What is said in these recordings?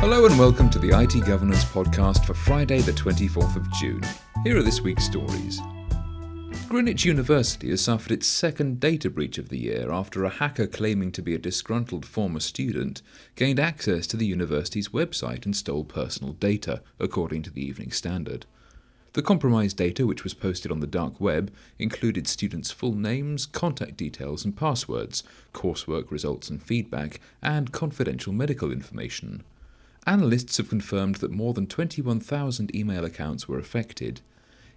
Hello and welcome to the IT Governance Podcast for Friday, the 24th of June. Here are this week's stories. Greenwich University has suffered its second data breach of the year after a hacker claiming to be a disgruntled former student gained access to the university's website and stole personal data, according to the Evening Standard. The compromised data, which was posted on the dark web, included students' full names, contact details and passwords, coursework results and feedback, and confidential medical information. Analysts have confirmed that more than 21,000 email accounts were affected.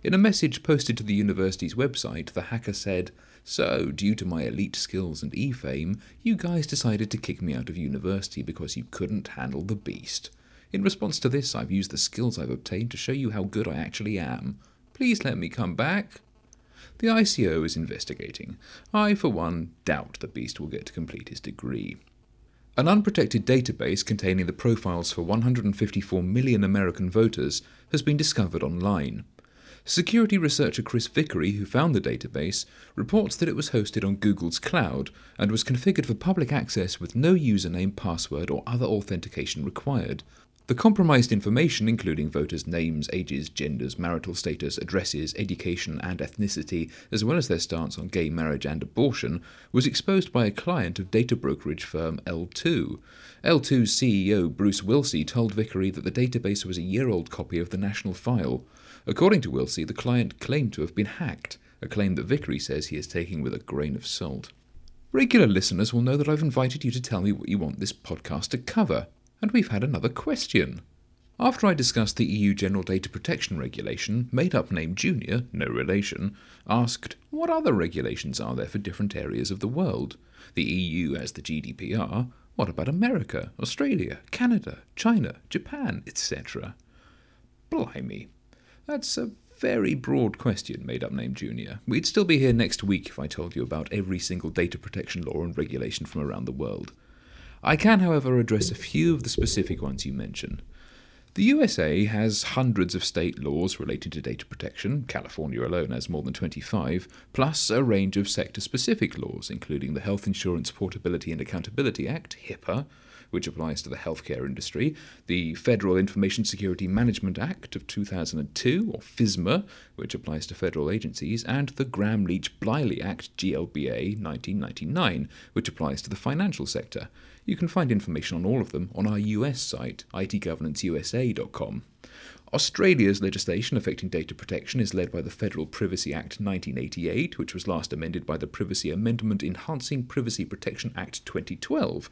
In a message posted to the university's website, the hacker said, So, due to my elite skills and e fame, you guys decided to kick me out of university because you couldn't handle the beast. In response to this, I've used the skills I've obtained to show you how good I actually am. Please let me come back. The ICO is investigating. I, for one, doubt the beast will get to complete his degree. An unprotected database containing the profiles for 154 million American voters has been discovered online. Security researcher Chris Vickery, who found the database, reports that it was hosted on Google's cloud and was configured for public access with no username, password, or other authentication required. The compromised information, including voters' names, ages, genders, marital status, addresses, education, and ethnicity, as well as their stance on gay marriage and abortion, was exposed by a client of data brokerage firm L2. L2's CEO, Bruce Wilsey, told Vickery that the database was a year old copy of the national file. According to Wilsey, the client claimed to have been hacked, a claim that Vickery says he is taking with a grain of salt. Regular listeners will know that I've invited you to tell me what you want this podcast to cover. And we've had another question. After I discussed the EU General Data Protection Regulation, made up name Junior, no relation, asked, What other regulations are there for different areas of the world? The EU has the GDPR. What about America, Australia, Canada, China, Japan, etc.? Blimey. That's a very broad question, made up name Junior. We'd still be here next week if I told you about every single data protection law and regulation from around the world. I can, however, address a few of the specific ones you mention. The USA has hundreds of state laws related to data protection, California alone has more than 25, plus a range of sector specific laws, including the Health Insurance Portability and Accountability Act, HIPAA, which applies to the healthcare industry, the Federal Information Security Management Act of 2002, or FISMA, which applies to federal agencies, and the Gramm Leach Bliley Act, GLBA 1999, which applies to the financial sector. You can find information on all of them on our US site, itgovernanceUSA.com. Australia's legislation affecting data protection is led by the Federal Privacy Act 1988, which was last amended by the Privacy Amendment Enhancing Privacy Protection Act 2012.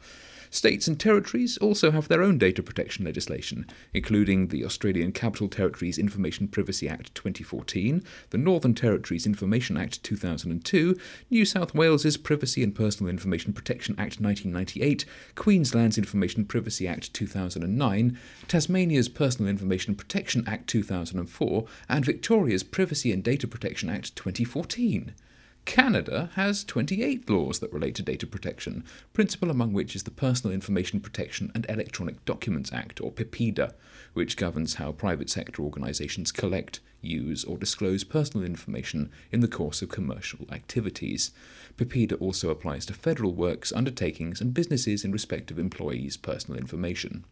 States and territories also have their own data protection legislation, including the Australian Capital Territories Information Privacy Act 2014, the Northern Territories Information Act 2002, New South Wales's Privacy and Personal Information Protection Act 1998, Queensland's Information Privacy Act 2009, Tasmania's Personal Information Protection Act 2004, and Victoria's Privacy and Data Protection Act 2014. Canada has 28 laws that relate to data protection, principal among which is the Personal Information Protection and Electronic Documents Act, or PIPEDA, which governs how private sector organisations collect, use, or disclose personal information in the course of commercial activities. PIPEDA also applies to federal works, undertakings, and businesses in respect of employees' personal information.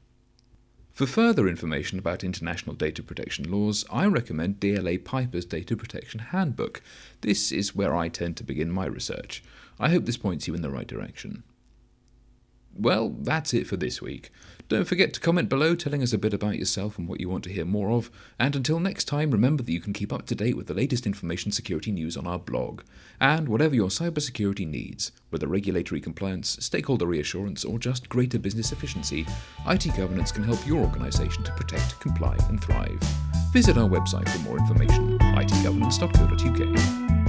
For further information about international data protection laws, I recommend DLA Piper's Data Protection Handbook. This is where I tend to begin my research. I hope this points you in the right direction. Well, that's it for this week. Don't forget to comment below telling us a bit about yourself and what you want to hear more of. And until next time, remember that you can keep up to date with the latest information security news on our blog. And whatever your cybersecurity needs, whether regulatory compliance, stakeholder reassurance, or just greater business efficiency, IT Governance can help your organization to protect, comply, and thrive. Visit our website for more information itgovernance.co.uk.